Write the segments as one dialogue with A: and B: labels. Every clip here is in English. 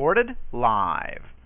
A: Recorded live.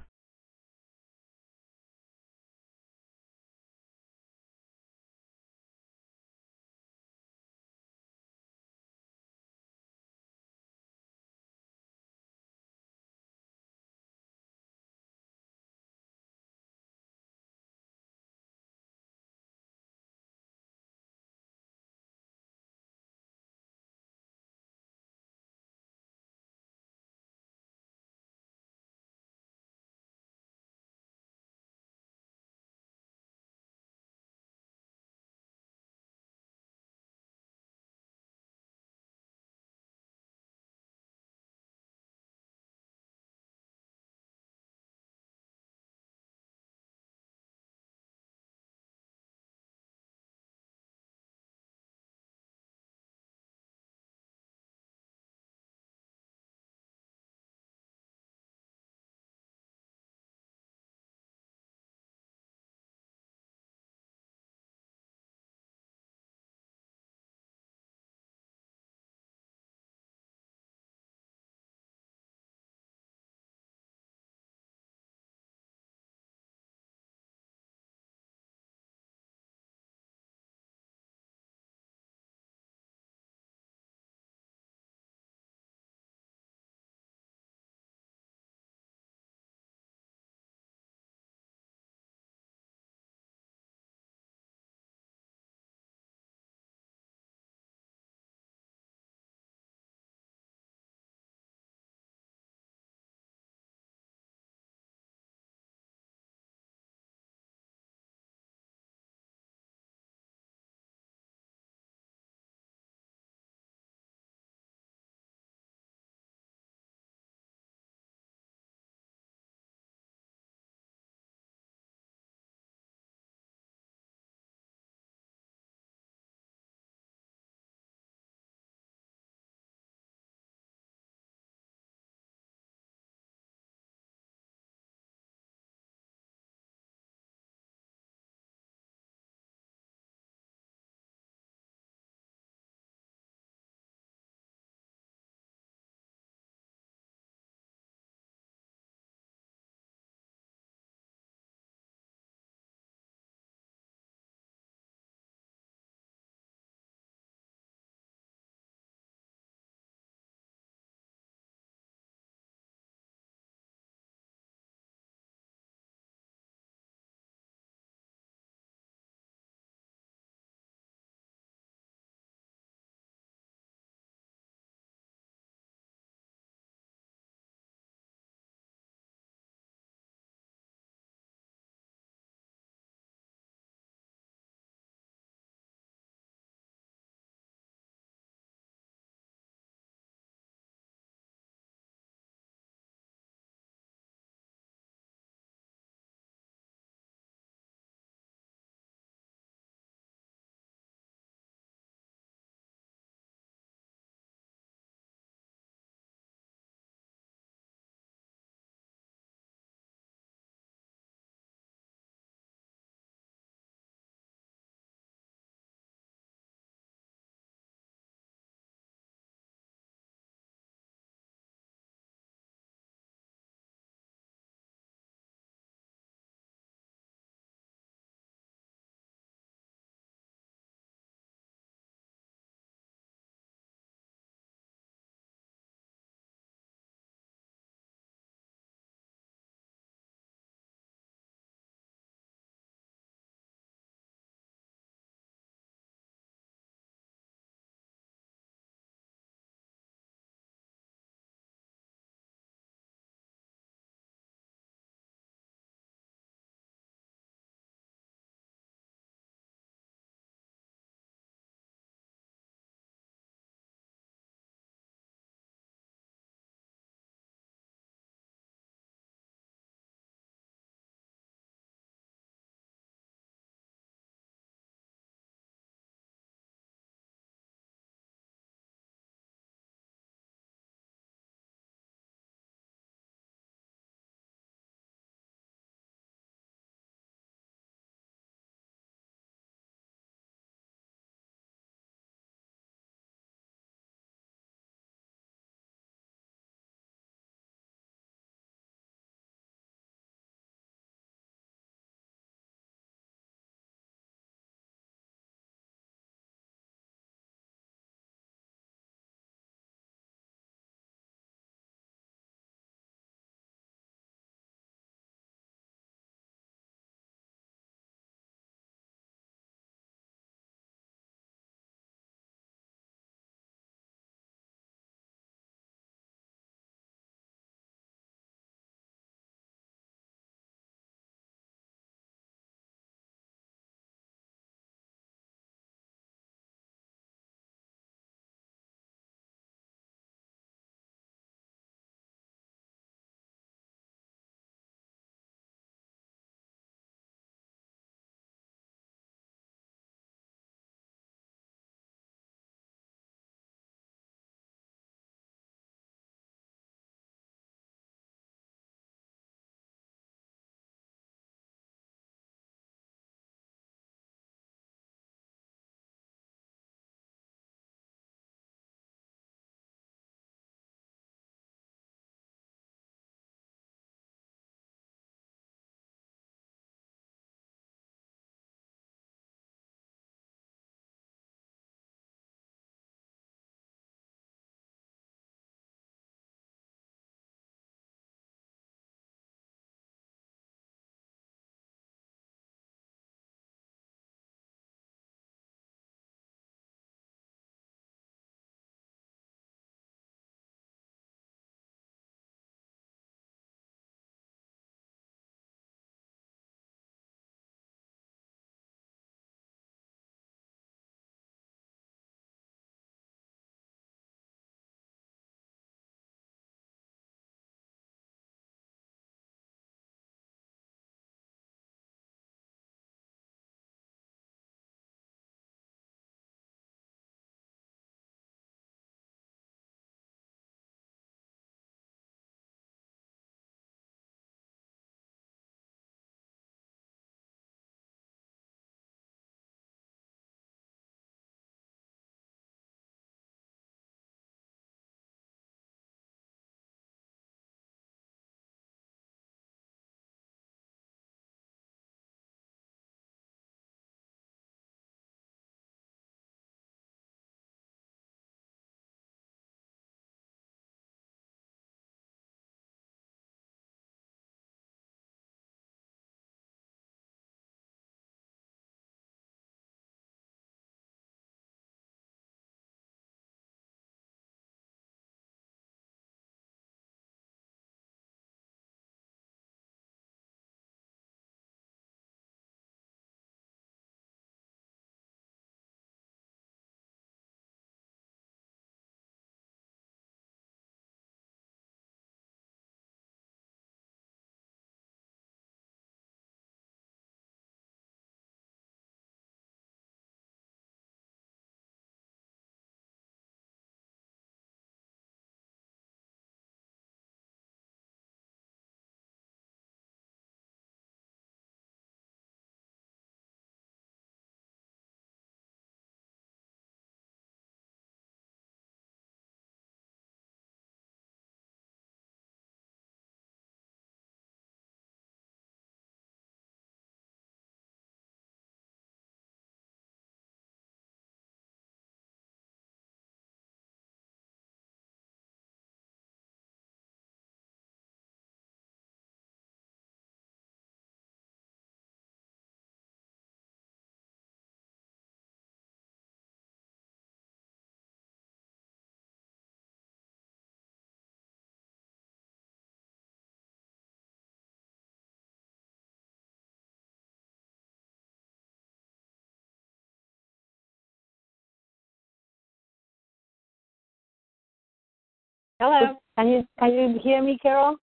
B: Hello.
C: Can you can you hear me, Carol?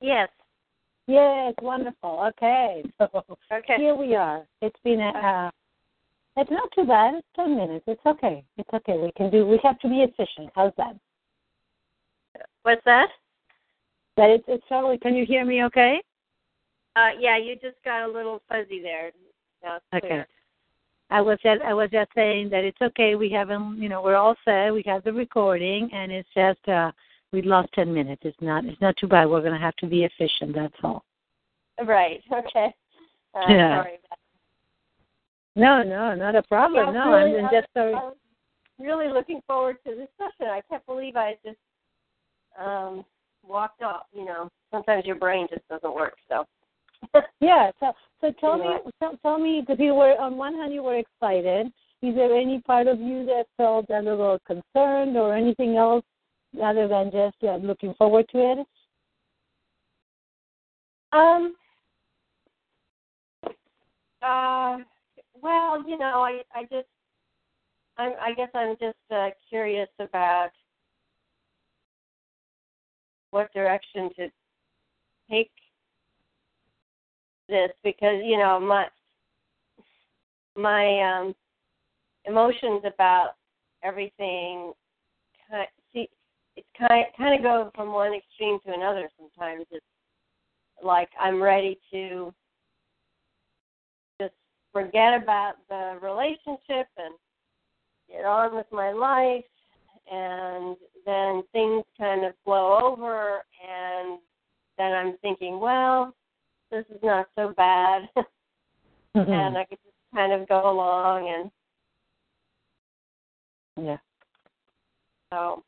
B: Yes.
C: Yes, wonderful. Okay, so
B: Okay.
C: here we are. It's been a. Uh, it's not too bad. It's ten minutes. It's okay. It's okay. We can do. We have to be efficient. How's that?
B: What's that?
C: That it's it's totally. Can you hear me? Okay.
B: Uh, yeah, you just got a little fuzzy there. It's
C: Okay. I was just I was just saying that it's okay. We haven't. You know, we're all set. We have the recording, and it's just uh we lost ten minutes. It's not. It's not too bad. We're gonna have to be efficient. That's all.
B: Right. Okay. Uh,
C: Yeah.
B: Sorry. about
C: No, no, not a problem.
B: Yeah,
C: no,
B: really,
C: I'm
B: I-
C: just sorry.
B: I was really looking forward to this session. I can't believe I just um walked off. You know, sometimes your brain just doesn't work. So.
C: Yeah. So, so tell
B: Anyway.
C: me, tell, tell me, because you were on one hand you were excited. Is there any part of you that felt a little concerned or anything else other than just uh, looking forward to it?
B: Um. Uh. Well, you know, I I just I'm I guess I'm just uh, curious about what direction to take this because you know my my um emotions about everything kind see it's kind kind of go from one extreme to another sometimes. It's like I'm ready to just forget about the relationship and get on with my life and then things kind of blow over and then I'm thinking, well, this is not so bad and I could just kind of go along and
C: yeah,
B: so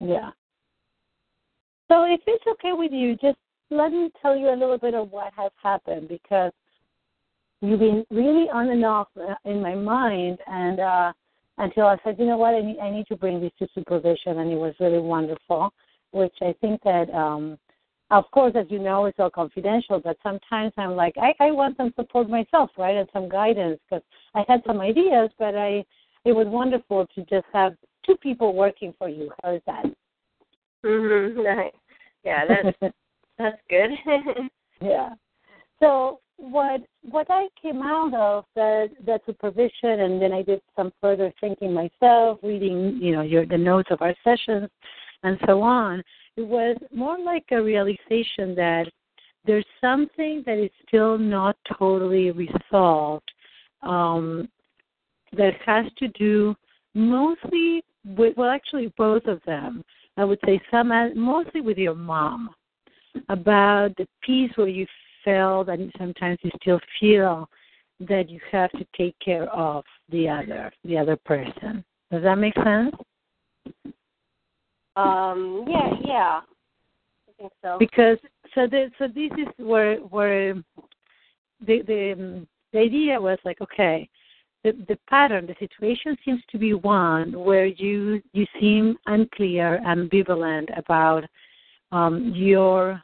C: yeah. So if it's okay with you, just let me tell you a little bit of what has happened because you've been really on and off uh, in my mind and uh until I said, you know what, I need, I need to bring this to supervision, and it was really wonderful. Which I think that, um, of course, as you know, it's all confidential. But sometimes I'm like, I, I want some support myself, right, and some guidance because I had some ideas, but I, it was wonderful to just have two people working for you. How is that?
B: mhm nice. Yeah, that's that's good.
C: yeah. So what what I came out of that that supervision, and then I did some further thinking myself, reading you know your the notes of our sessions, and so on. It was more like a realization that there's something that is still not totally resolved um, that has to do mostly with well actually both of them. I would say some mostly with your mom about the piece where you felt and sometimes you still feel that you have to take care of the other, the other person. Does that make sense?
B: Um yeah, yeah. I think so.
C: Because so the, so this is where where the the um, the idea was like okay, the the pattern, the situation seems to be one where you you seem unclear, ambivalent about um, your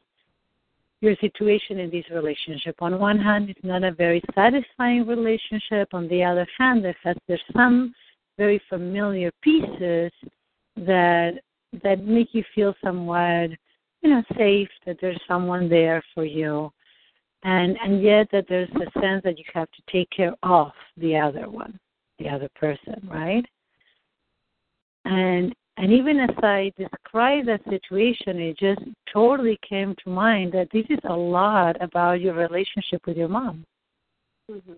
C: your situation in this relationship. On one hand, it's not a very satisfying relationship. On the other hand, there has there's some very familiar pieces that that make you feel somewhat, you know, safe. That there's someone there for you, and and yet that there's a sense that you have to take care of the other one, the other person, right? And and even as I described that situation, it just totally came to mind that this is a lot about your relationship with your mom.
B: Mhm.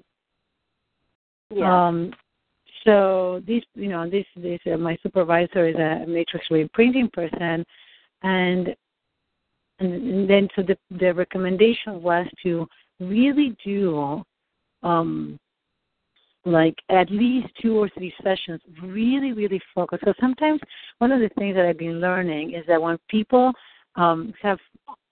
B: Yeah.
C: Um, so this, you know, this this uh, my supervisor is a Matrix Reimprinting person, and and then so the the recommendation was to really do um like at least two or three sessions really really focus so sometimes one of the things that i've been learning is that when people um have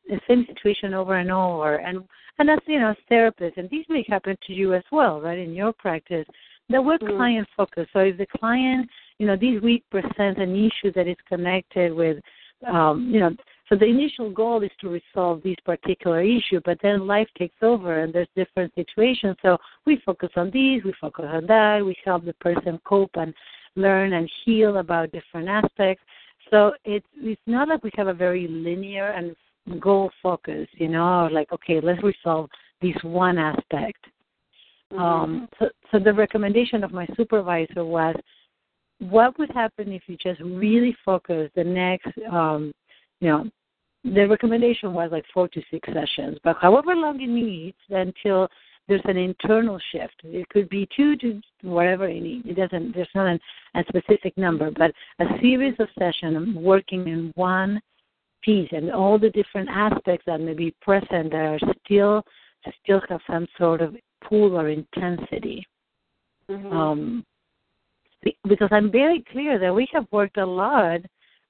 C: the same situation over and over and and that's you know as therapists and these may happen to you as well right in your practice that we're
B: Mhm.
C: client focused so if the client you know this week presents an issue that is connected with um you know so the initial goal is to resolve this particular issue, but then life takes over and there's different situations. So we focus on these, we focus on that, we help the person cope and learn and heal about different aspects. So it's it's not like we have a very linear and goal focus, you know, like okay, let's resolve this one aspect.
B: Mm-hmm.
C: Um, so, so the recommendation of my supervisor was, what would happen if you just really focus the next, um, you know, the recommendation was like four to six sessions, but however long it needs until there's an internal shift. It could be two to whatever you need. It doesn't. There's not an, a specific number, but a series of sessions working in one piece and all the different aspects that may be present that are still still have some sort of pull or intensity.
B: Mhm.
C: Um, because I'm very clear that we have worked a lot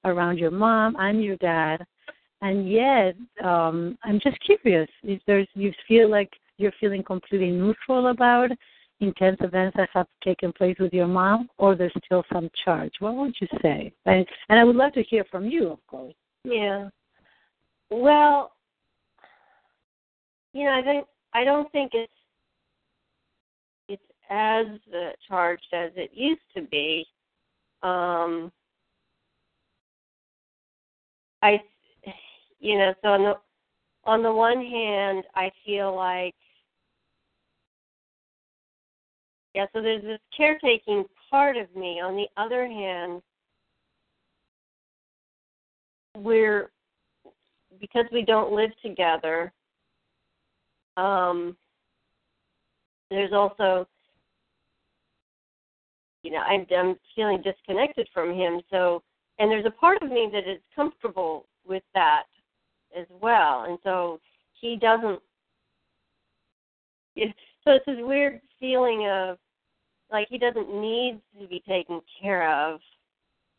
C: around your mom and your dad, and yet um, I'm just curious if there's you feel like you're feeling completely neutral about intense events that have taken place with your mom, or there's still some charge. What would you say? And, and I would love to hear from you, of course.
B: Yeah. Well, you know, I think I don't think it's as uh, charged as it used to be. Um, I, you know, so on the on the one hand, I feel like, yeah. So there's this caretaking part of me. On the other hand, we're because we don't live together um there's also you know I'm, I'm feeling disconnected from him. So and there's a part of me that is comfortable with that as well. And so he doesn't yeah, so it's this weird feeling of like he doesn't need to be taken care of.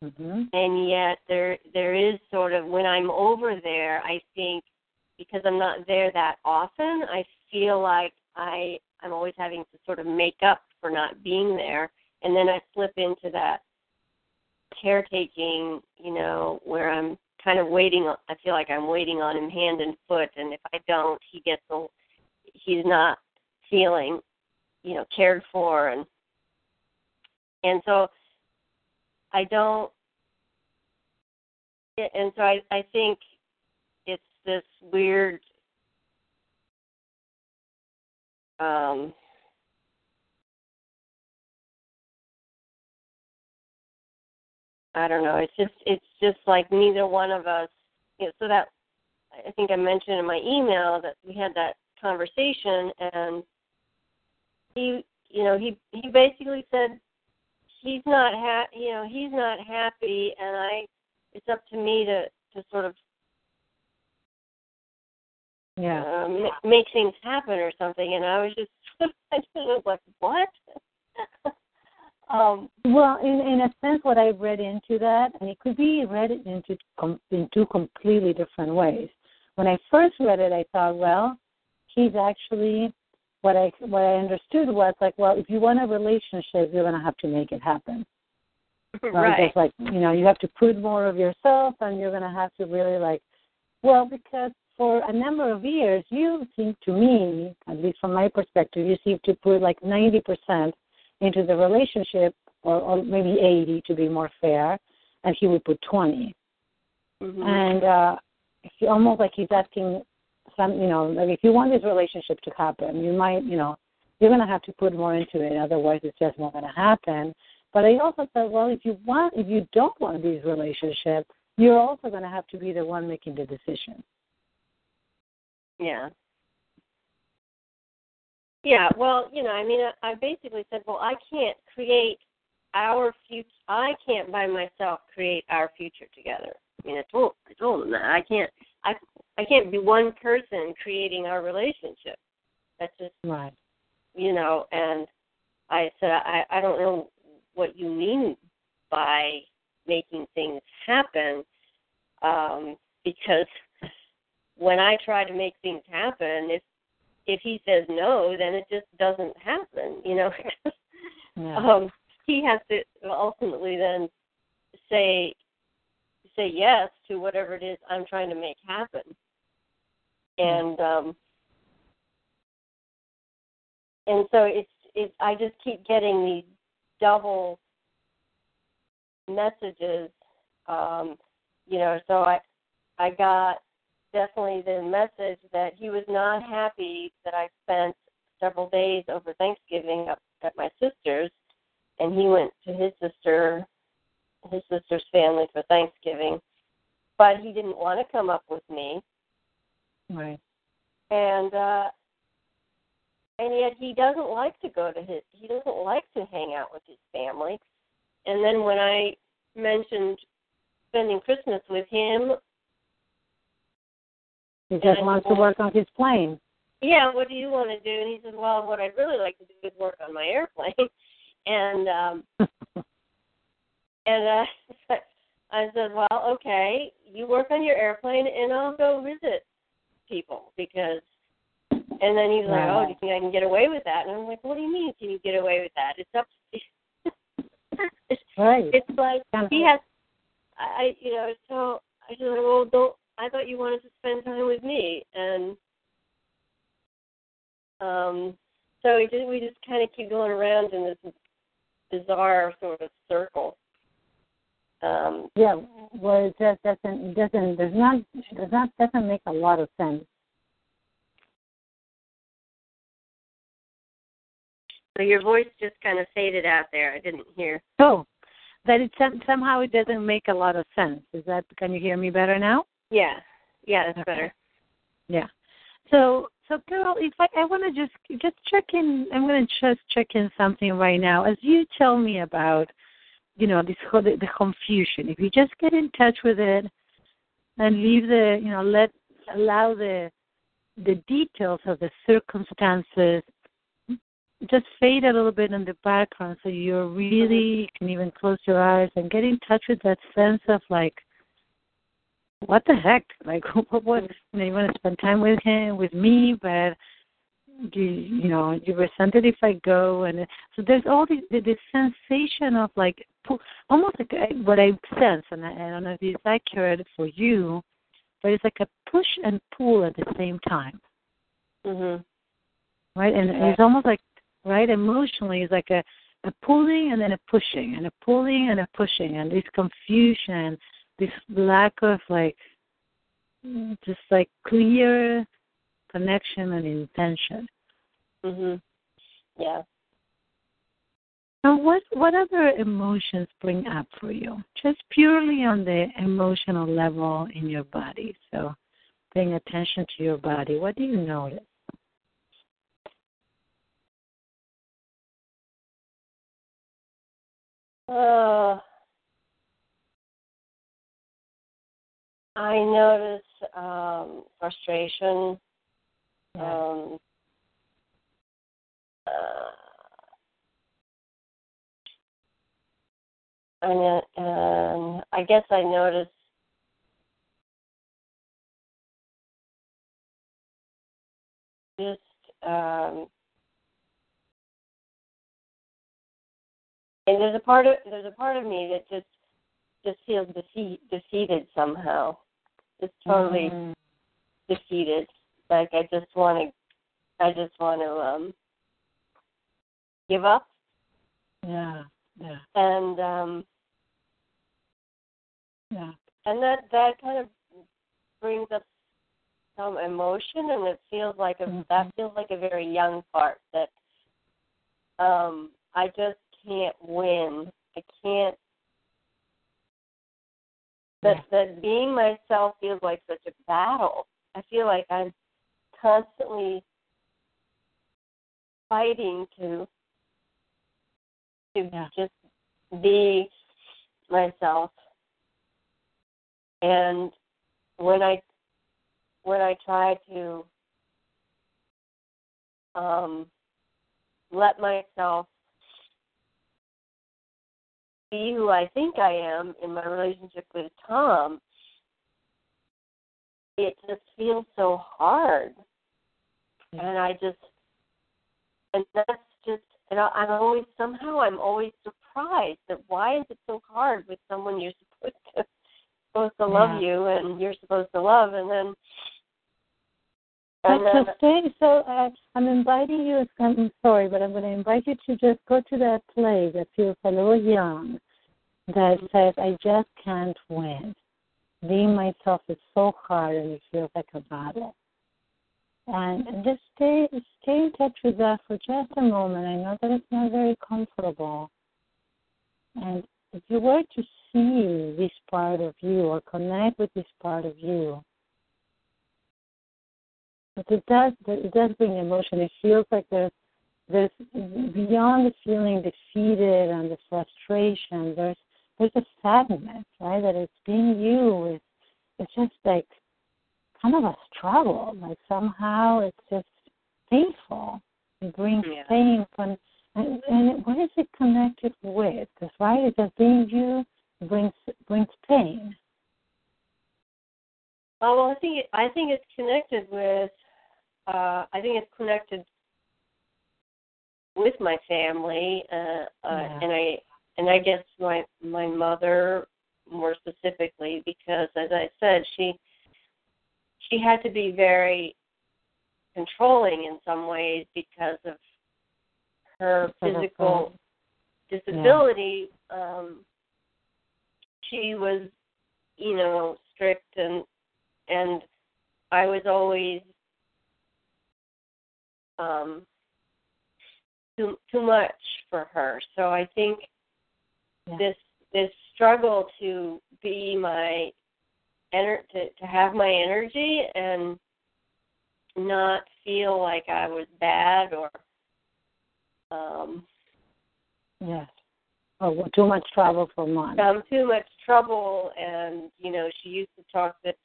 C: Mm-hmm.
B: and yet there there is sort of when I'm over there, I think because I'm not there that often, I feel like I I'm always having to sort of make up for not being there, and then I slip into that caretaking, you know, where I'm kind of waiting. I feel like I'm waiting on him hand and foot, and if I don't, he gets a he's not feeling, you know, cared for, and and so I don't, and so I, I think it's this weird, um, I don't know. It's just, it's just like neither one of us. You know, so that I think I mentioned in my email that we had that conversation, and he, you know, he he basically said he's not ha- you know he's not happy and i it's up to me to to sort of
C: Yeah.
B: um, ma- make things happen or something and i was just i just was like what um
C: Well, in in a sense, what I read into that, and it could be read into com- in two completely different ways. When I first read it, I thought, well, he's actually what I what I understood was like, well, if you want a relationship, you're gonna have to make it happen.
B: right
C: Just like you know, you have to put more of yourself, and you're gonna have to really like, well, because for a number of years, you seem to me, at least from my perspective, you seem to put like ninety percent into the relationship, or, or maybe eighty to be more fair, and he would put 20
B: Mhm.
C: And uh, it's almost like he's asking some, you know, like if you want this relationship to happen, you might, you know, you're going to have to put more into it. Otherwise, it's just not going to happen. But I also said, well, if you want, if you don't want this relationship, you're also going to have to be the one making the decision.
B: Yeah. Yeah, well, you know, I mean, I, I basically said, well, I can't create our future. I can't by myself create our future together. I mean, I told I told him that I can't. I I can't be one person creating our relationship. That's just
C: Right.
B: you know. And I said, I I don't know what you mean by making things happen, um, because when I try to make things happen, if if he says no, then it just doesn't happen. You know,
C: Yeah.
B: um, he has to ultimately then say say yes to whatever it is I'm trying to make happen. And um and so it's it I just keep getting these double messages um you know, so I I got definitely the message that he was not happy that I spent several days over Thanksgiving up at my sister's, and he went to his sister, his sister's family for Thanksgiving, but he didn't want to come up with me,
C: Right.
B: and uh, and yet he doesn't like to go to his, he doesn't like to hang out with his family, and then when I mentioned spending Christmas with him,
C: He just wants to work on his plane.
B: yeah, what do you want to do? And he said, well, what I'd really like to do is work on my airplane. and um and uh I said, well, okay, you work on your airplane and I'll go visit people because and then he's like, oh, do you think I can get away with that? And I'm like, what do you mean can you get away with that? It's up it's,
C: Right.
B: it's like he has I you know, so I said, well, don't I thought you wanted to spend time with me and um so we just we just kind of keep going around in this bizarre sort of circle. Um
C: Yeah, well, it just doesn't it doesn't there's not does not doesn't make a lot of sense.
B: so your voice just kind of faded out there. I didn't hear.
C: Oh, that it some- somehow it doesn't make a lot of sense. Is that can you hear me better now?
B: Yeah. Yeah, that's
C: Okay.
B: better.
C: Yeah. So so Carol, if I I want to just just check in, I'm going to just check in something right now. As you tell me about, you know, this whole the, the confusion. If you just get in touch with it and leave the, you know, let allow the the details of the circumstances just fade a little bit in the background so you're really can even close your eyes and get in touch with that sense of like what the heck like what what you know you want to spend time with him with me but you you know you resent it if i go and so there's all this this sensation of like almost like what i sense and I, I don't know if it's accurate for you but it's like a push and pull at the same time
B: Mhm.
C: right? And
B: Yeah.
C: it's almost like right emotionally, it's like a a pulling and then a pushing and a pulling and a pushing and this confusion, this lack of like just like clear connection and intention.
B: Mhm. Yeah.
C: Now, what what other emotions bring up for you? Just purely on the emotional level in your body. So, paying attention to your body. What do you notice?
B: Uh, I notice um, frustration. Um, uh, and, and I guess I notice just um, and there's a part of there's a part of me that just just feels defeat, defeated somehow. Just totally
C: Mhm.
B: defeated. Like I just want to, I just want to um give up.
C: Yeah, yeah,
B: And um
C: yeah.
B: and that that kind of brings up some emotion, and it feels like a
C: Mhm.
B: that feels like a very young part that um I just can't win. I can't. That
C: Yeah.
B: that being myself feels like such a battle. I feel like I'm constantly fighting to to
C: Yeah.
B: just be myself. And when I when I try to um let myself be who I think I am in my relationship with Tom, it just feels so hard. And I just, and that's just, and I, I'm always, somehow I'm always surprised that why is it so hard with someone you're supposed to, supposed to love you and you're supposed to love, and then, And then,
C: to stay, so uh, I'm inviting you. I'm sorry, but I'm going to invite you to just go to that place that feels a little young, that says, "I just can't win." being myself is so hard and it feels like a battle. And just stay stay in touch with that for just a moment. I know that it's not very comfortable. And if you were to see this part of you or connect with this part of you, but it does it does bring emotion. It feels like there's there's beyond the feeling defeated and the frustration, there's there's a sadness, right? That it's being you. It's it's just like kind of a struggle. Like somehow it's just painful. It brings
B: Yeah.
C: pain from and, and what is it connected with? Because right, it's just being you brings brings pain.
B: Oh well, I think it, I think it's connected with. Uh, I think it's connected with my family, uh, uh,
C: Yeah.
B: and I and I guess my my mother more specifically because, as I said, she she had to be very controlling in some ways because of her physical disability. Um, she was, you know, strict and and I was always um too too much for her. So I think
C: Yeah.
B: this this struggle to be my ener- to to have my energy and not feel like I was bad or um
C: Yes. Oh, too much trouble for mom.
B: um too much trouble and you know she used to talk that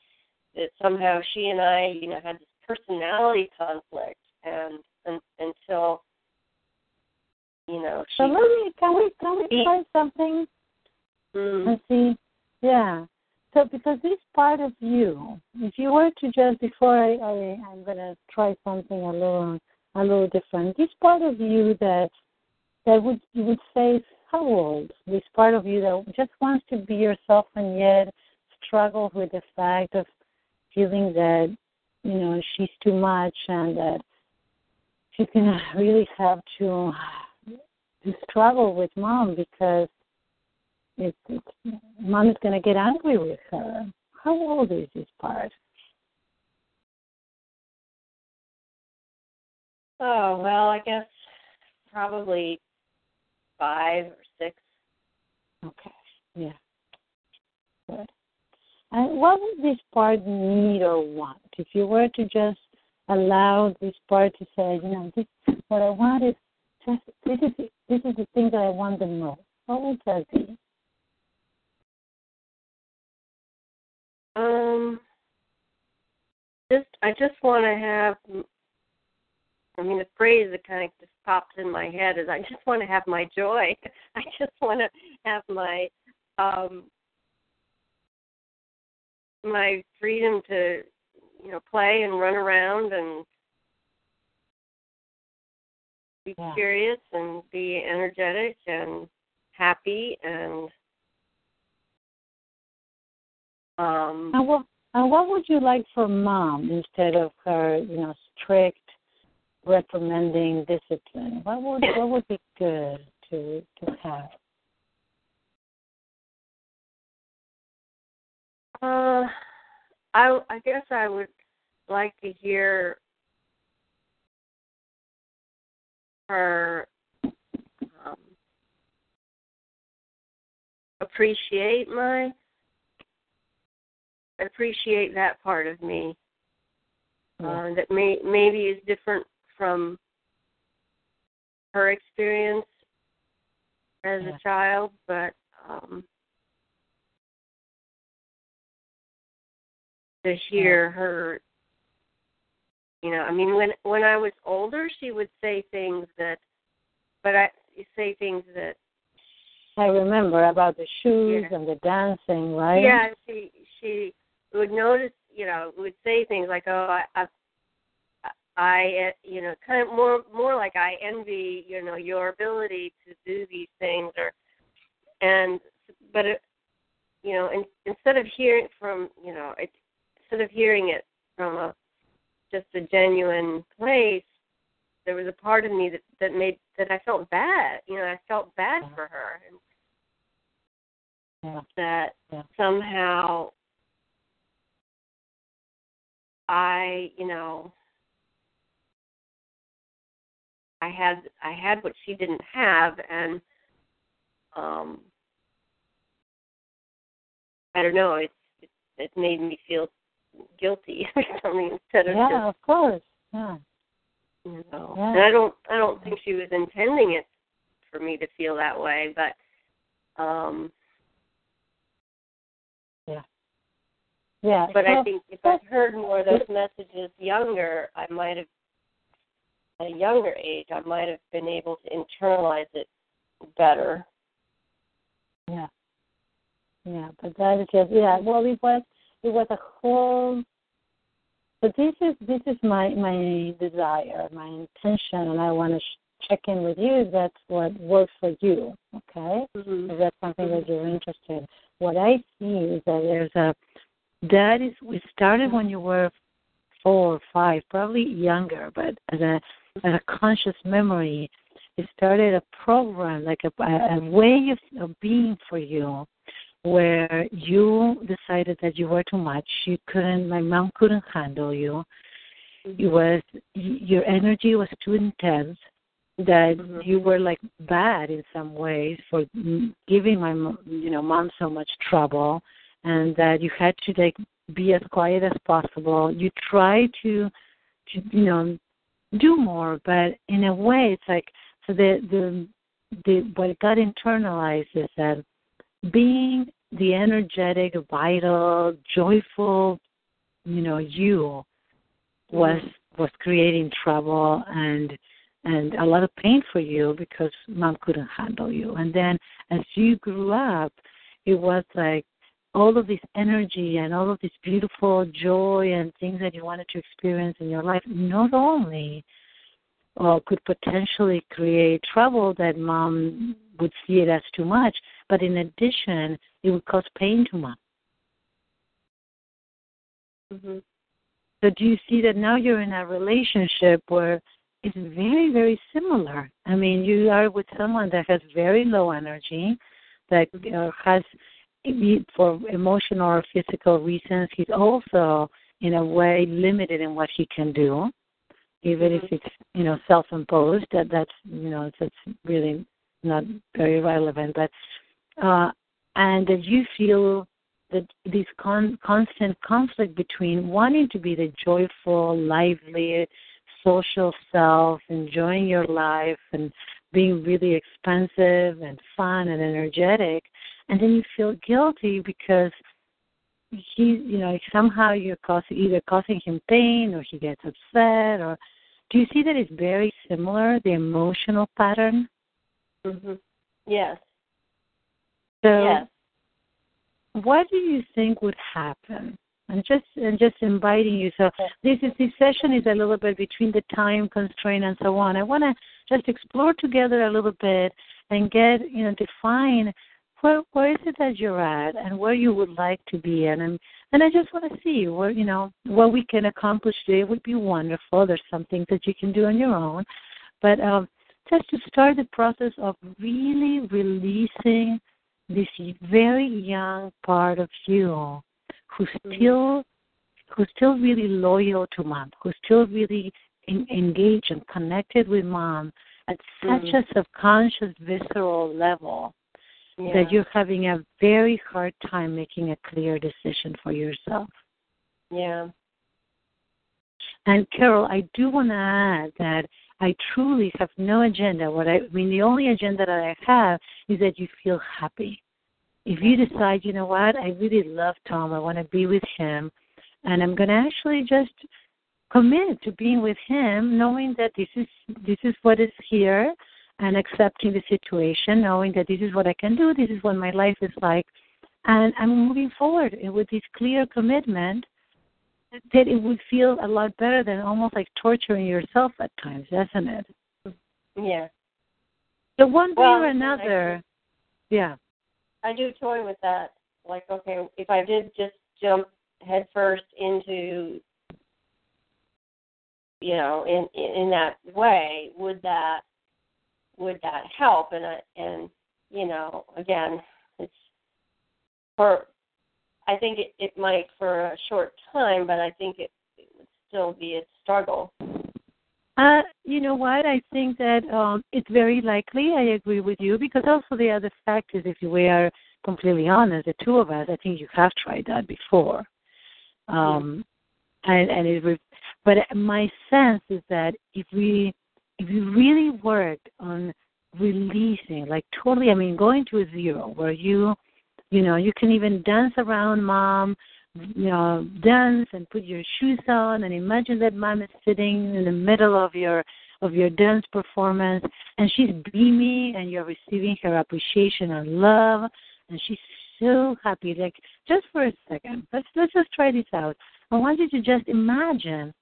B: that somehow she and I you know had this personality conflict and, and until you know she
C: So let me can we can we try something
B: mm,
C: and see? Yeah. So because this part of you, if you were to just before I, I I'm gonna try something a little a little different. This part of you that that would you would say how old? This part of you that just wants to be yourself and yet struggles with the fact of feeling that you know she's too much and that she's gonna really have to to struggle with mom because it's, it's mom is gonna get angry with her. How old is this part?
B: oh well I guess probably five or six
C: Okay. Yeah. Good. And what would this part need or want? If you were to just allow this part to say, you know, this what I want is just this is this is the thing that I want the most. What would that be?
B: Um, just I just want to have. I mean, the phrase that kind of just pops in my head is, "I just want to have my joy. I just want to have my um my freedom to, you know, play and run around and be
C: Yeah.
B: curious and be energetic and happy and um
C: And what and what would you like for mom instead of her, you know, strict reprimanding discipline? What would what would be good to to have?
B: Uh, I I guess I would like to hear her um, appreciate my appreciate that part of me uh, that may maybe is different from her experience as
C: Yeah.
B: a child, but um, to hear her you know i mean when when i was older she would say things that but i say things that
C: I remember about the shoes
B: Yeah.
C: and the dancing, right?
B: yeah she she would notice you know would say things like oh i i I, you know, kind of more, more like I envy, you know, your ability to do these things, or, and, but it, you know, in, instead of hearing from, you know, it, instead of hearing it from a just a genuine place, there was a part of me that that made that I felt bad. You know, I felt bad for her, and
C: Yeah.
B: that
C: Yeah.
B: somehow I, you know, I had I had what she didn't have, and um, I don't know. It it, it made me feel guilty or something instead of
C: yeah,
B: just
C: of course. Yeah.
B: you know.
C: Yeah.
B: And I don't I don't think she was intending it for me to feel that way, but um
C: Yeah. Yeah.
B: But I think if I'd heard more of those messages younger, I might have at a younger age I might have been able to internalize it better.
C: Yeah. Yeah, but that is just yeah. Well, it was it was a whole. But this is this is my my desire, my intention, and I want to sh- check in with you. If that's what works for you, okay?
B: Mm-hmm.
C: If that's something that you're interested. in. What I see is that there's a that is we started when you were four or five, probably younger, but as a as a conscious memory, it started a program like a, a way of, of being for you where you decided that you were too much you couldn't my mom couldn't handle you. It was your energy was too intense that
B: Mhm.
C: you were like bad in some ways for mm, giving my you know mom so much trouble and that you had to like be as quiet as possible. You try to to you know do more but in a way it's like so the the the what got internalized is that being the energetic vital joyful you know you was was creating trouble and and a lot of pain for you because mom couldn't handle you. And then as you grew up it was like all of this energy and all of this beautiful joy and things that you wanted to experience in your life not only uh, could potentially create trouble that mom would see it as too much, but in addition, it would cause pain to mom.
B: Mm-hmm.
C: So do you see that now you're in a relationship where it's very, very similar? I mean, you are with someone that has very low energy, that uh, has, for emotional or physical reasons, he's also in a way limited in what he can do, even if it's you know self-imposed. That that's you know that's really not very relevant. But uh, and that you feel that this con- constant conflict between wanting to be the joyful, lively, social self, enjoying your life, and being really expensive and fun and energetic, and then you feel guilty because he, you know, somehow you're causing either causing him pain or he gets upset. Or do you see that it's very similar the emotional pattern?
B: Mm-hmm. Yes.
C: So
B: yes.
C: what do you think would happen? And just and just inviting you. So this is this session is a little bit between the time constraint and so on. I want to just explore together a little bit and get you know define where where is it that you're at and where you would like to be and and I just want to see where you know what we can accomplish today would be wonderful. There's some things that you can do on your own, but um, just to start the process of really releasing this very young part of you who's still who's still really loyal to mom, who's still really in, engaged and connected with mom at such
B: Mhm.
C: a subconscious, visceral level
B: Yeah.
C: that you're having a very hard time making a clear decision for yourself.
B: Yeah.
C: And Carol, I do want to add that I truly have no agenda. What I, I mean, the only agenda that I have is that you feel happy. If you decide, you know what, I really love Tom, I want to be with him, and I'm going to actually just commit to being with him, knowing that this is this is what is here, and accepting the situation, knowing that this is what I can do, this is what my life is like, and I'm moving forward with this clear commitment that it would feel a lot better than almost like torturing yourself at times, doesn't it?
B: Yeah.
C: So one way
B: Well,
C: or
B: I-
C: another, yeah,
B: I do toy with that. Like, okay, if I did just jump headfirst into, you know, in in that way, would that would that help? And I, and you know, again, it's for. I think it, it might for a short time, but I think it it would still be a struggle.
C: Uh, you know what? I think that um, it's very likely. I agree with you because also the other fact is, if we are completely honest, the two of us, I think you have tried that before. Um, and and it, but my sense is that if we if we really worked on releasing, like totally, I mean, going to a zero where you, you know, you can even dance around mom, you know, dance and put your shoes on and imagine that mom is sitting in the middle of your of your dance performance and she's beaming and you're receiving her appreciation and love and she's so happy. Like just for a second, let's let's just try this out. I want you to just imagine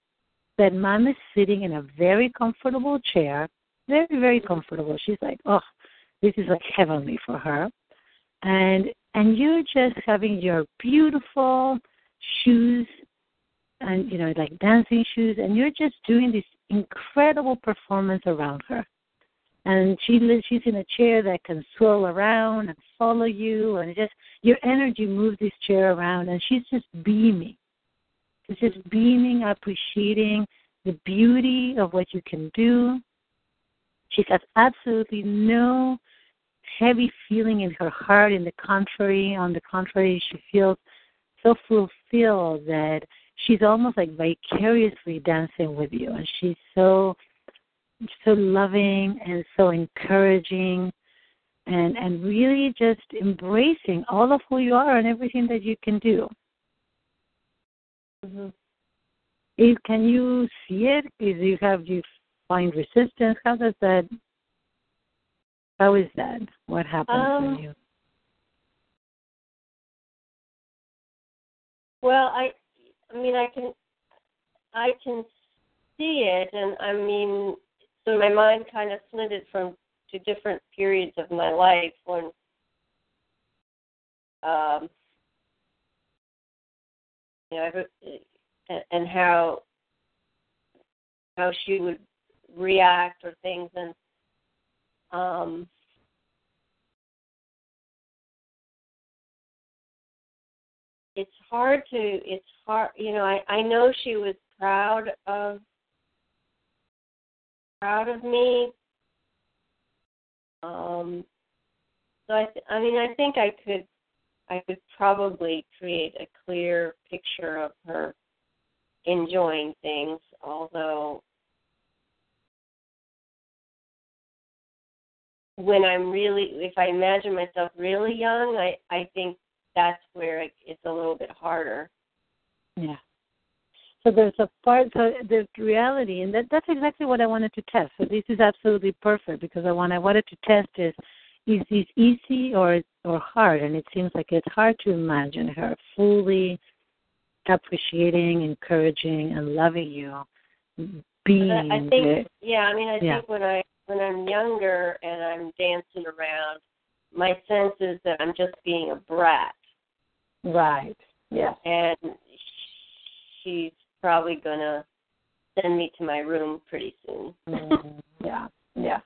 C: that mom is sitting in a very comfortable chair, very very comfortable. She's like, oh, this is like heavenly for her, and and you're just having your beautiful shoes and you know like dancing shoes and you're just doing this incredible performance around her. And she she's in a chair that can swirl around and follow you and just your energy moves this chair around and she's just beaming. She's just beaming appreciating the beauty of what you can do. She has absolutely no heavy feeling in her heart. In the contrary, on the contrary, she feels so fulfilled that she's almost like vicariously dancing with you, and she's so so loving and so encouraging and and really just embracing all of who you are and everything that you can do.
B: Mm-hmm.
C: If, can you see it? Is you have you find resistance? How does that how is that? What happens
B: um,
C: to you?
B: Well, I, I mean, I can, I can see it, and I mean, so my mind kind of flitted from to different periods of my life when, um, you know, and how how she would react or things, and um, it's hard to it's hard you know i i know she was proud of proud of me. Um so i th- i mean i think i could i could probably create a clear picture of her enjoying things although when I'm really, if I imagine myself really young, I I think that's where it, it's a little bit harder.
C: Yeah. So there's a part, so the reality, and that that's exactly what I wanted to test. So this is absolutely perfect because I want I wanted to test is is this easy or or hard? And it seems like it's hard to imagine her fully appreciating, encouraging, and loving you. Being
B: I think, the, yeah, I mean, I
C: yeah.
B: think when I when I'm younger and I'm dancing around, my sense is that I'm just being a brat.
C: Right. Yeah.
B: And she's probably gonna send me to my room pretty soon.
C: mm, yeah. Yeah.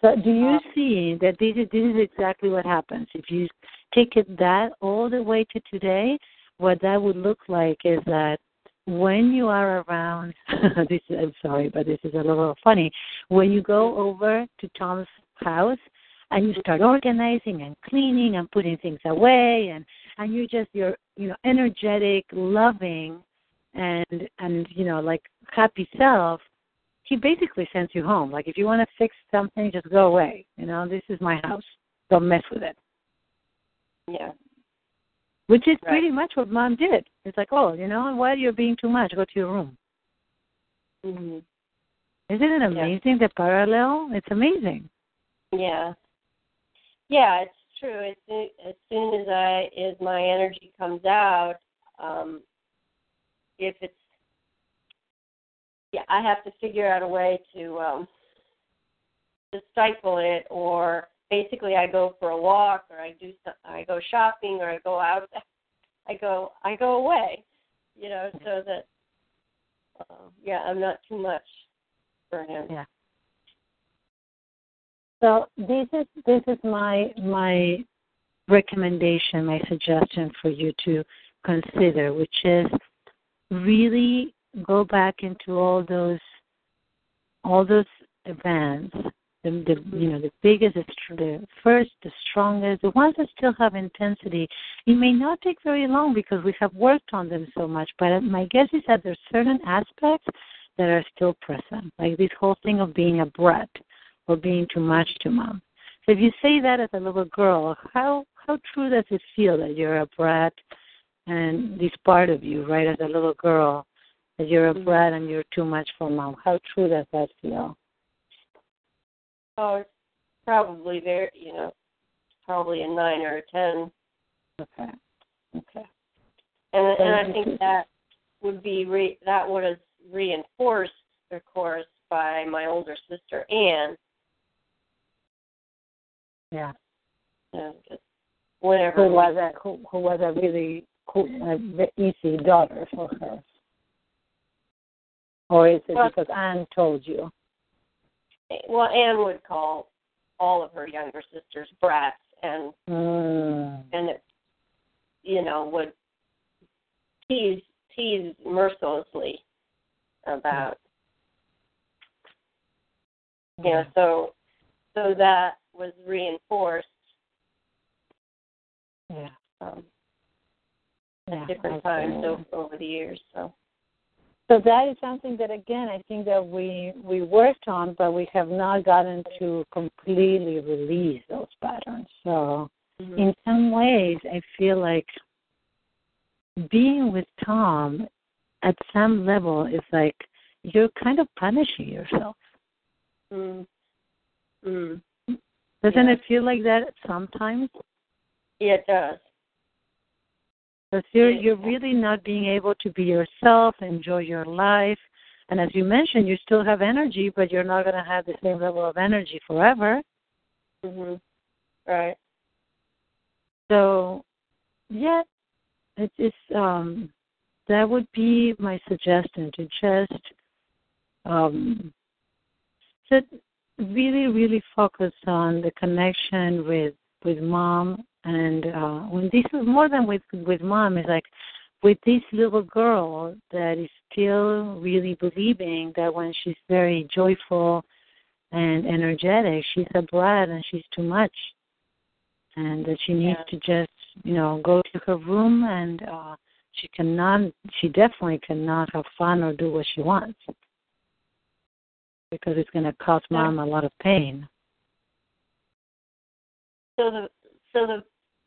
C: So do you see that this is this is exactly what happens if you take it that all the way to today? What that would look like is that when you are around this I'm sorry, but this is a little funny. When you go over to Tom's house and you start organizing and cleaning and putting things away and and you're just you're you know energetic, loving and and you know like happy self, he basically sends you home. Like if you want to fix something, just go away. You know, this is my house. Don't mess with it.
B: Yeah
C: which is
B: right.
C: pretty much what mom did. It's like, oh, you know, why you're being too much? Go to your room.
B: Mm-hmm.
C: Isn't it amazing yeah. the parallel? It's amazing.
B: Yeah, yeah, it's true. As, as soon as I as my energy comes out, um, if it's yeah, I have to figure out a way to um, to stifle it or basically I go for a walk or I do I go shopping or I go out I go I go away you know so that uh, yeah I'm not too much for him.
C: Yeah. So this is this is my my recommendation my suggestion for you to consider which is really go back into all those all those events the, the you know the biggest the first the strongest the ones that still have intensity it may not take very long because we have worked on them so much but my guess is that there's certain aspects that are still present like this whole thing of being a brat or being too much to mom so if you say that as a little girl how how true does it feel that you're a brat and this part of you right as a little girl that you're a mm-hmm. brat and you're too much for mom? How true does that feel
B: Oh, it's probably there. You know, probably a nine or a ten.
C: Okay. Okay.
B: And and I think that would be re, that was reinforced, of course, by my older sister Anne.
C: Yeah.
B: Uh, whenever
C: who was a who, who was a really cool, a easy daughter for her, or is it
B: well,
C: because Anne told you?
B: Well, Anne would call all of her younger sisters brats, and
C: mm.
B: and it, you know, would tease tease mercilessly about, you know, so so that was reinforced.
C: Yeah.
B: Um,
C: yeah,
B: different times over, over the years. So.
C: So that is something that again I think that we we worked on, but we have not gotten to completely release those patterns. So
B: mm-hmm.
C: in some ways, I feel like being with Tom at some level is like you're kind of punishing yourself.
B: Mm. Mm.
C: Doesn't
B: yeah.
C: it feel like that sometimes?
B: Yeah, it does.
C: Because you're you're really not being able to be yourself, enjoy your life, and as you mentioned, you still have energy, but you're not going to have the same level of energy forever.
B: Mhm. Right.
C: So, yeah, it, it's um, that would be my suggestion to just um, just really, really focus on the connection with with mom and uh when this is more than with with mom is like with this little girl that is still really believing that when she's very joyful and energetic she's a brat and she's too much. And that she needs
B: yeah.
C: to just you know go to her room and uh she cannot she definitely cannot have fun or do what she wants. Because it's going to cause mom a lot of pain.
B: So the so the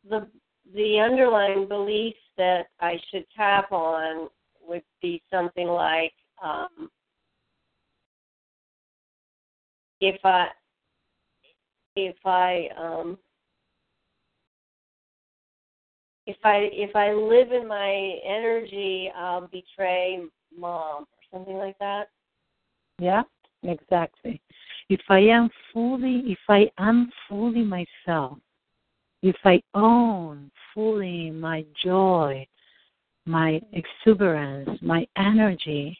B: the the underlying belief that I should tap on would be something like um, if I if I um, if I if I live in my energy, I'll betray mom or something like that.
C: Yeah, exactly. If I am fully if I am fully myself, if I own fully my joy, my exuberance, my energy,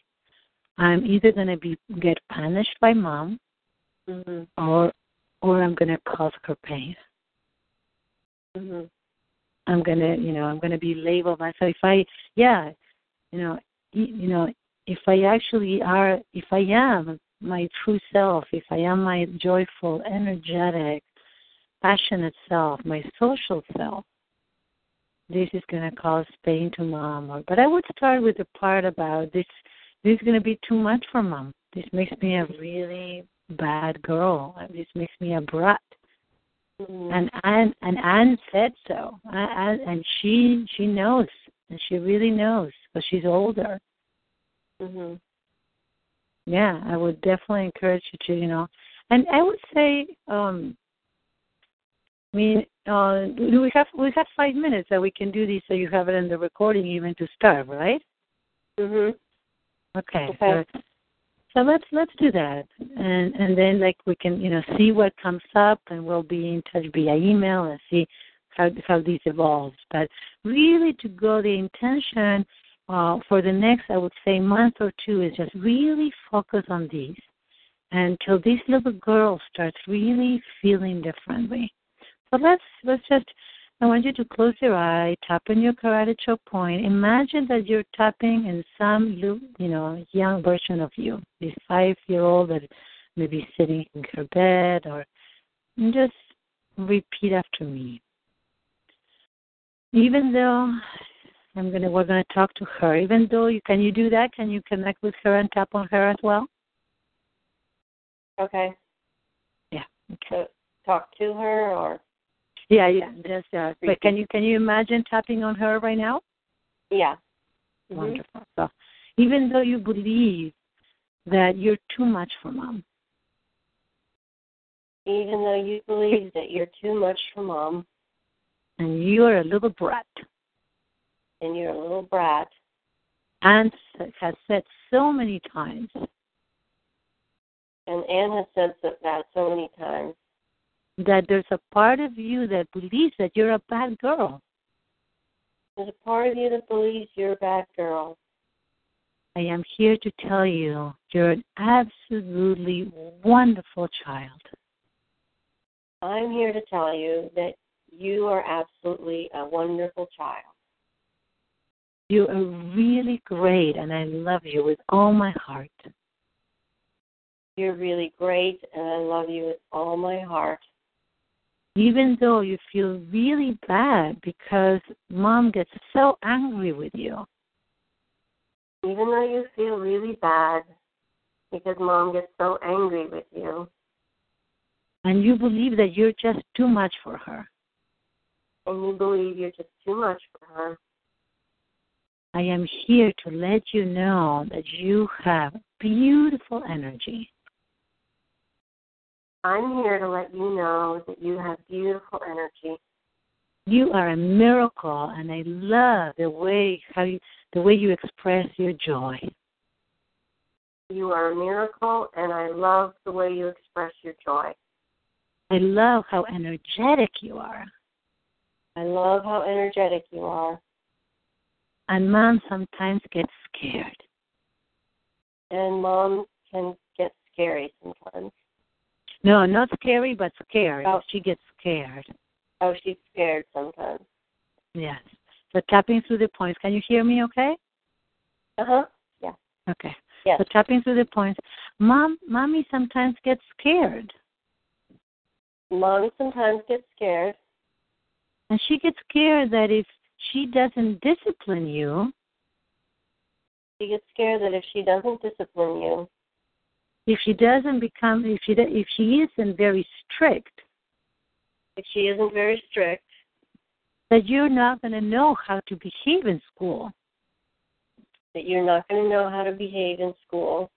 C: I'm either going to be get punished by mom,
B: mm-hmm.
C: or or I'm going to cause her pain.
B: Mm-hmm.
C: I'm going to, you know, I'm going to be labeled myself. If I, yeah, you know, you know, if I actually are, if I am my true self, if I am my joyful, energetic, passionate self, my social self, this is going to cause pain to mom. Or, but I would start with the part about this. This is going to be too much for mom. This makes me a really bad girl. This makes me a brat.
B: Mm-hmm.
C: And Anne and Anne said so, Anne, and she she knows, and she really knows because she's older.
B: Mm-hmm.
C: Yeah, I would definitely encourage you to, you know, and I would say, um, I mean, uh, we have we have five minutes that we can do this, so you have it in the recording even to start, right?
B: Mhm.
C: Okay.
B: Okay.
C: So, so let's let's do that, and and then like we can you know see what comes up, and we'll be in touch via email and see how how this evolves. But really, to go the intention uh, for the next, I would say, month or two is just really focus on these until this little girl starts really feeling differently. So let's let's just I want you to close your eye, tap on your karate chop point. Imagine that you're tapping in some, you know, young version of you, this five-year-old that may be sitting in her bed, or just repeat after me. Even though I'm gonna, we're gonna talk to her. Even though you can you do that? Can you connect with her and tap on her as well?
B: Okay.
C: Yeah. Okay.
B: So talk to her or
C: yeah, yeah. just uh, but can you can you imagine tapping on her right now?
B: Yeah. Mm-hmm.
C: Wonderful. So even though you believe that you're too much for mom.
B: Even though you believe that you're too much for mom.
C: And you're a little brat.
B: And you're a little brat.
C: And has said so many times.
B: And Anne has said that so many times
C: that there's a part of you that believes that you're a bad girl.
B: There's a part of you that believes you're a bad girl.
C: I am here to tell you you're an absolutely wonderful child.
B: I'm here to tell you that you are absolutely a wonderful child.
C: You are really great, and I love you with all my heart.
B: You're really great, and I love you with all my heart
C: even though you feel really bad because mom gets so angry with you.
B: Even though you feel really bad because mom gets so angry with you.
C: And you believe that you're just too much for her.
B: And you believe you're just too much for her.
C: I am here to let you know that you have beautiful energy.
B: I'm here to let you know that you have beautiful energy.
C: You are a miracle, and I love the way how you, the way you express your joy.
B: You are a miracle, and I love the way you express your joy.
C: I love how energetic you are.
B: I love how energetic you are.
C: And mom sometimes gets scared.
B: And mom can get scary sometimes.
C: No, not scary, but scared.
B: Oh.
C: She gets scared.
B: Oh, she's scared sometimes.
C: Yes. So tapping through the points. Can you hear me okay?
B: Uh huh. Yeah.
C: Okay.
B: Yes.
C: So tapping through the points. Mom, mommy sometimes gets scared.
B: Mom sometimes gets scared.
C: And she gets scared that if she doesn't discipline you,
B: she gets scared that if she doesn't discipline you,
C: if she doesn't become if she if she isn't very strict
B: if she isn't very strict
C: that you're not going to know how to behave in school.
B: that you're not going to know how to behave in school.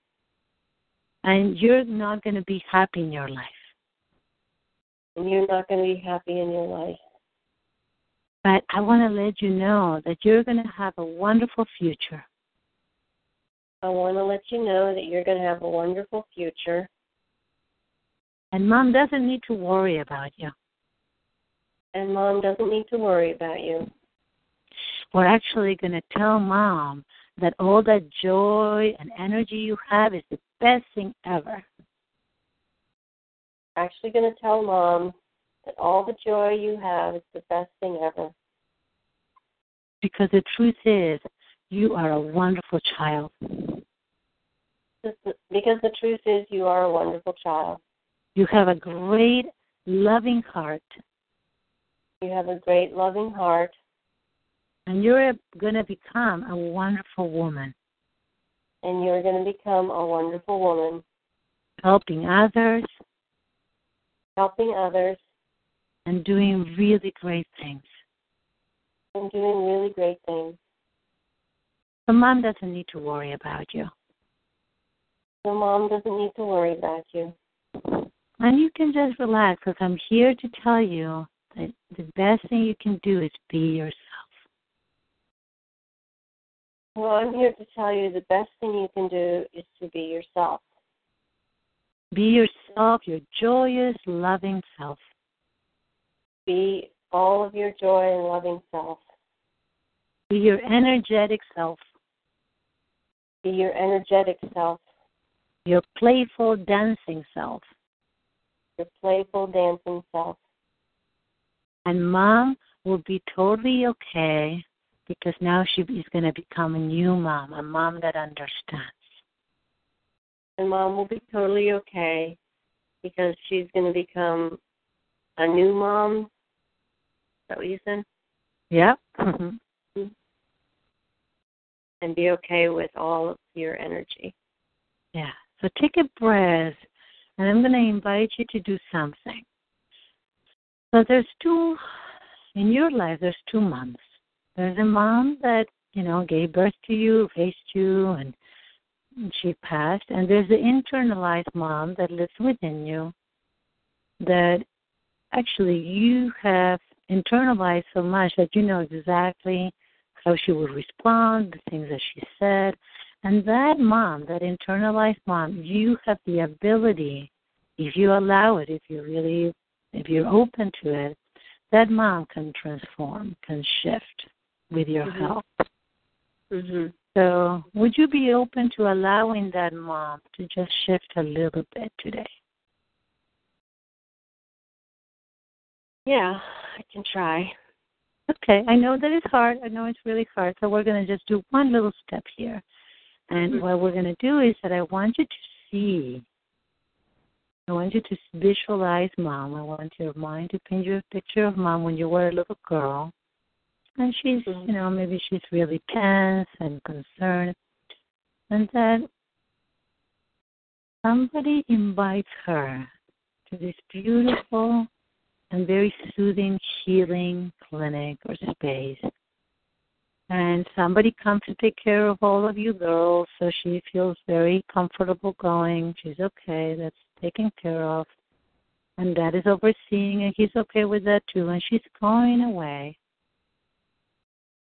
C: And you're not going to be happy in your life.
B: And you're not going to be happy in your life.
C: But i want to let you know that you're going to have a wonderful future
B: I want to let you know that you're going to have a wonderful future.
C: And mom doesn't need to worry about you.
B: And mom doesn't need to worry about you.
C: We're actually going to tell mom that all that joy and energy you have is the best thing ever.
B: Actually, going to tell mom that all the joy you have is the best thing ever.
C: Because the truth is, you are a wonderful child.
B: Because the truth is, you are a wonderful child.
C: You have a great, loving heart.
B: You have a great, loving heart.
C: And you're going to become a wonderful woman.
B: And you're going to become a wonderful woman.
C: Helping others.
B: Helping others.
C: And doing really great things.
B: And doing really great things.
C: So mom doesn't need to worry about you.
B: So mom doesn't need to worry about you.
C: And you can just relax because I'm here to tell you that the best thing you can do is be yourself.
B: Well, I'm here to tell you the best thing you can do is to be yourself.
C: Be yourself, your joyous, loving self.
B: Be all of your joy and loving self.
C: Be your energetic self.
B: Be your energetic self.
C: Your playful dancing self.
B: Your playful dancing self.
C: And mom will be totally okay because now she is going to become a new mom, a mom that understands.
B: And mom will be totally okay because she's going to become a new mom. Is that what you said?
C: Yep. Mm-hmm.
B: And be okay with all of your energy.
C: Yeah. So take a breath, and I'm going to invite you to do something. So there's two, in your life, there's two moms. There's a mom that, you know, gave birth to you, raised you, and she passed. And there's the internalized mom that lives within you that actually you have internalized so much that you know exactly how she would respond, the things that she said. And that mom, that internalized mom, you have the ability, if you allow it, if you really, if you're open to it, that mom can transform, can shift with your
B: Mhm.
C: help.
B: Mhm.
C: So, would you be open to allowing that mom to just shift a little bit today?
B: Yeah, I can try.
C: Okay, I know that it's hard. I know it's really hard. So we're going to just do one little step here. And
B: Mhm.
C: what we're going to do is that I want you to see, I want you to visualize mom. I want your mind to paint you a picture of mom when you were a little girl. And she's,
B: Mhm.
C: you know, maybe she's really tense and concerned. And then somebody invites her to this beautiful and very soothing healing clinic or space. And somebody comes to take care of all of you girls, so she feels very comfortable going. She's okay, that's taken care of. And dad is overseeing, and he's okay with that too. And she's going away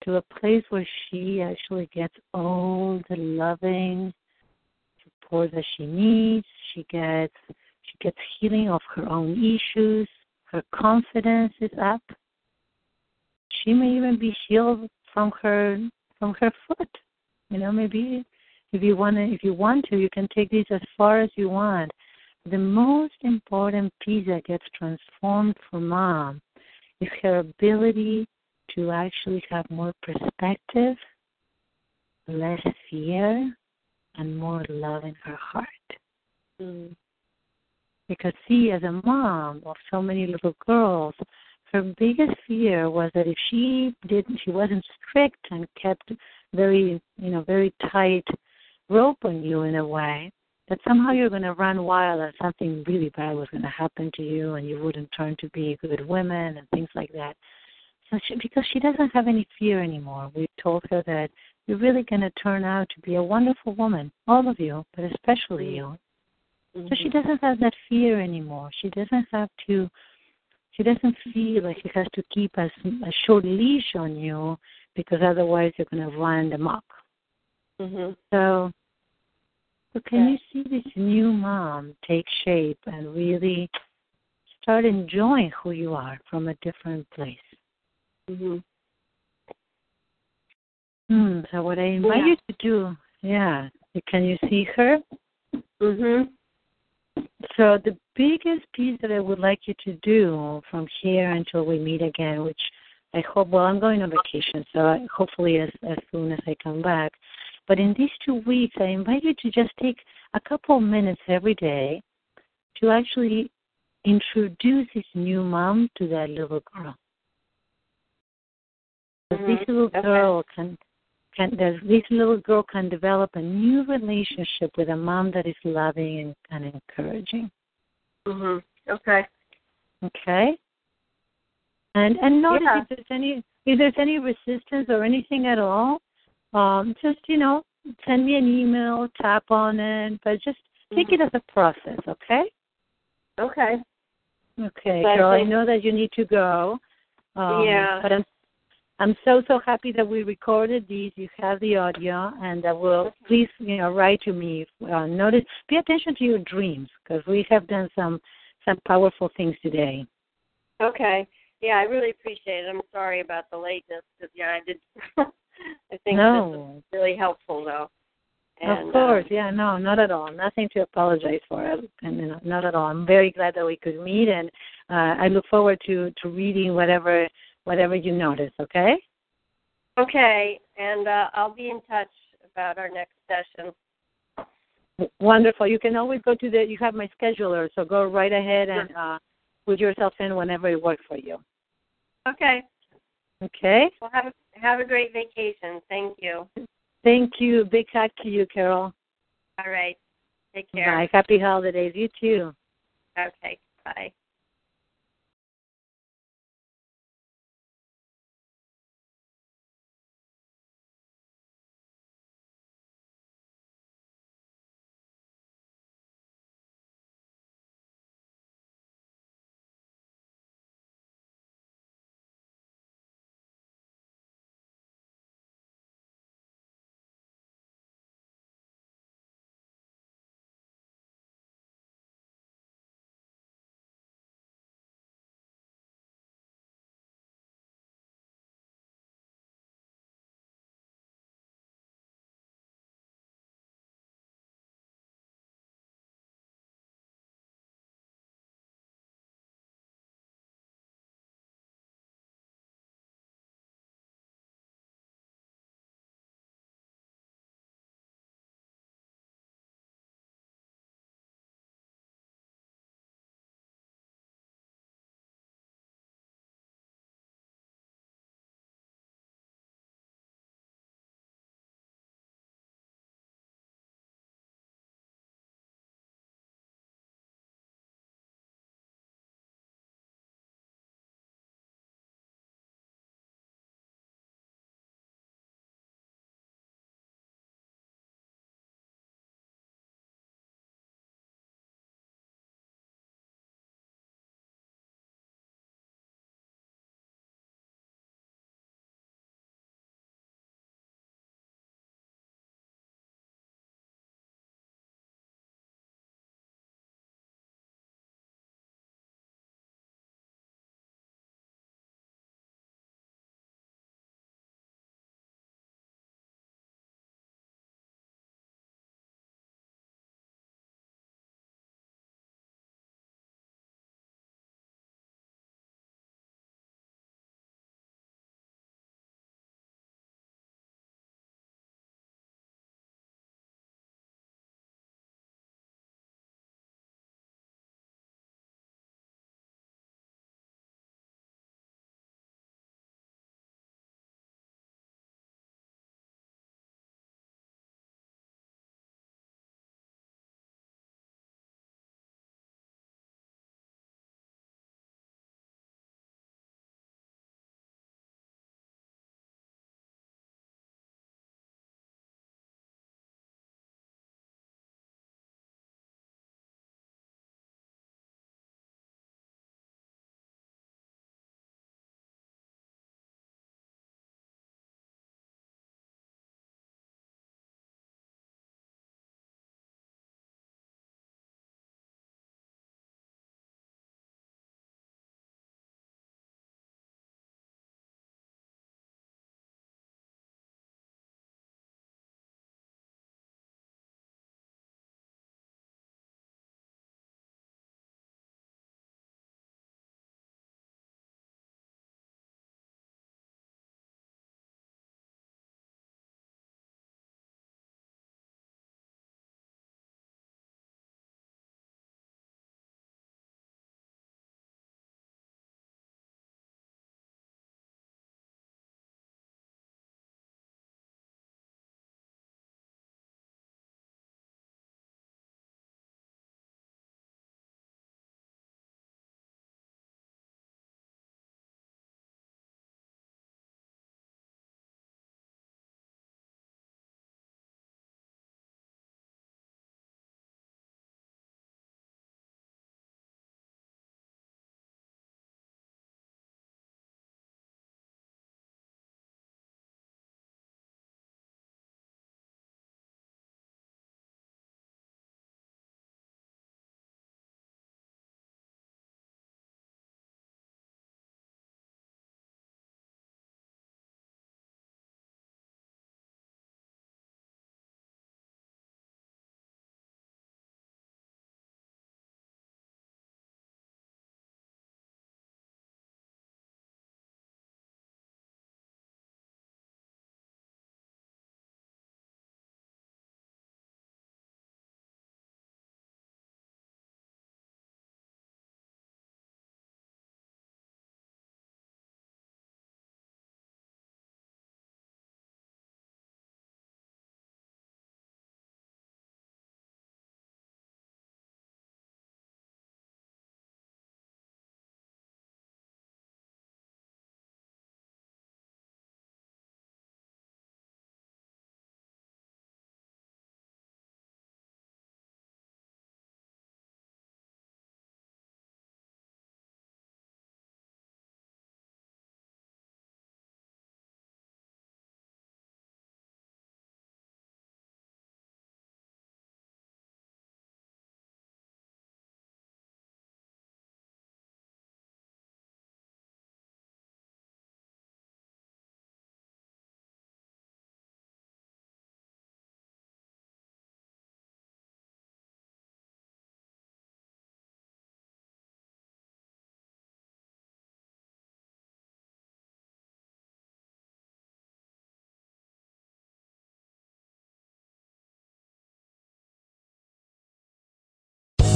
C: to a place where she actually gets all the loving support that she needs. She gets she gets healing of her own issues. Her confidence is up. She may even be healed from her from her foot. You know, maybe if you want to, if you want to, you can take this as far as you want. The most important piece that gets transformed for mom is her ability to actually have more perspective, less fear, and more love in her heart.
B: Mm.
C: Because see, as a mom of so many little girls, her biggest fear was that if she didn't, she wasn't strict and kept very, you know, very tight rope on you in a way, that somehow you're going to run wild and something really bad was going to happen to you and you wouldn't turn to be a good woman and things like that. So she, because she doesn't have any fear anymore, we've told her that you're really going to turn out to be a wonderful woman, all of you, but especially you. So she doesn't have that fear anymore. She doesn't have to. She doesn't feel like she has to keep a, a short leash on you because otherwise you're going to run amok.
B: Mhm.
C: So, so can
B: Yeah.
C: you see this new mom take shape and really start enjoying who you are from a different place?
B: Mhm.
C: Hmm. So what I invite
B: Yeah.
C: you to do, yeah, can you see her?
B: Mhm.
C: So the biggest piece that I would like you to do from here until we meet again, which I hope, well, I'm going on vacation, so I, hopefully as, as soon as I come back. But in these two weeks, I invite you to just take a couple of minutes every day to actually introduce this new mom to that little girl.
B: Mhm.
C: This little
B: Okay.
C: girl can can that this little girl can develop a new relationship with a mom that is loving and, and encouraging.
B: Mhm. Okay.
C: Okay. And and notice
B: Yeah.
C: if there's any if there's any resistance or anything at all, um, just you know send me an email, tap on it, but just take it as a process. Okay.
B: Okay.
C: Okay,
B: So I
C: girl. I
B: think-
C: know that you need to go. Um,
B: Yeah.
C: But I'm I'm so so happy that we recorded these. You have the audio, and I will please you know write to me. Uh, notice, pay attention to your dreams because we have done some some powerful things today.
B: Okay. Yeah, I really appreciate it. I'm sorry about the lateness because yeah, I did. I think this
C: no,
B: is really helpful though. And,
C: of course,
B: um,
C: yeah, no, not at all. Nothing to apologize for, and you know, not at all. I'm very glad that we could meet, and uh, I look forward to to reading whatever whatever you notice. Okay.
B: Okay, and uh, I'll be in touch about our next session.
C: Wonderful. You can always go to the. You have my scheduler, so go right ahead and uh, put yourself in whenever it works for you.
B: Okay.
C: Okay.
B: Well, have a, have a great vacation. Thank you.
C: Thank you. Big hug to you, Carol.
B: All right. Take care.
C: Bye. Happy holidays. You too.
B: Okay. Bye.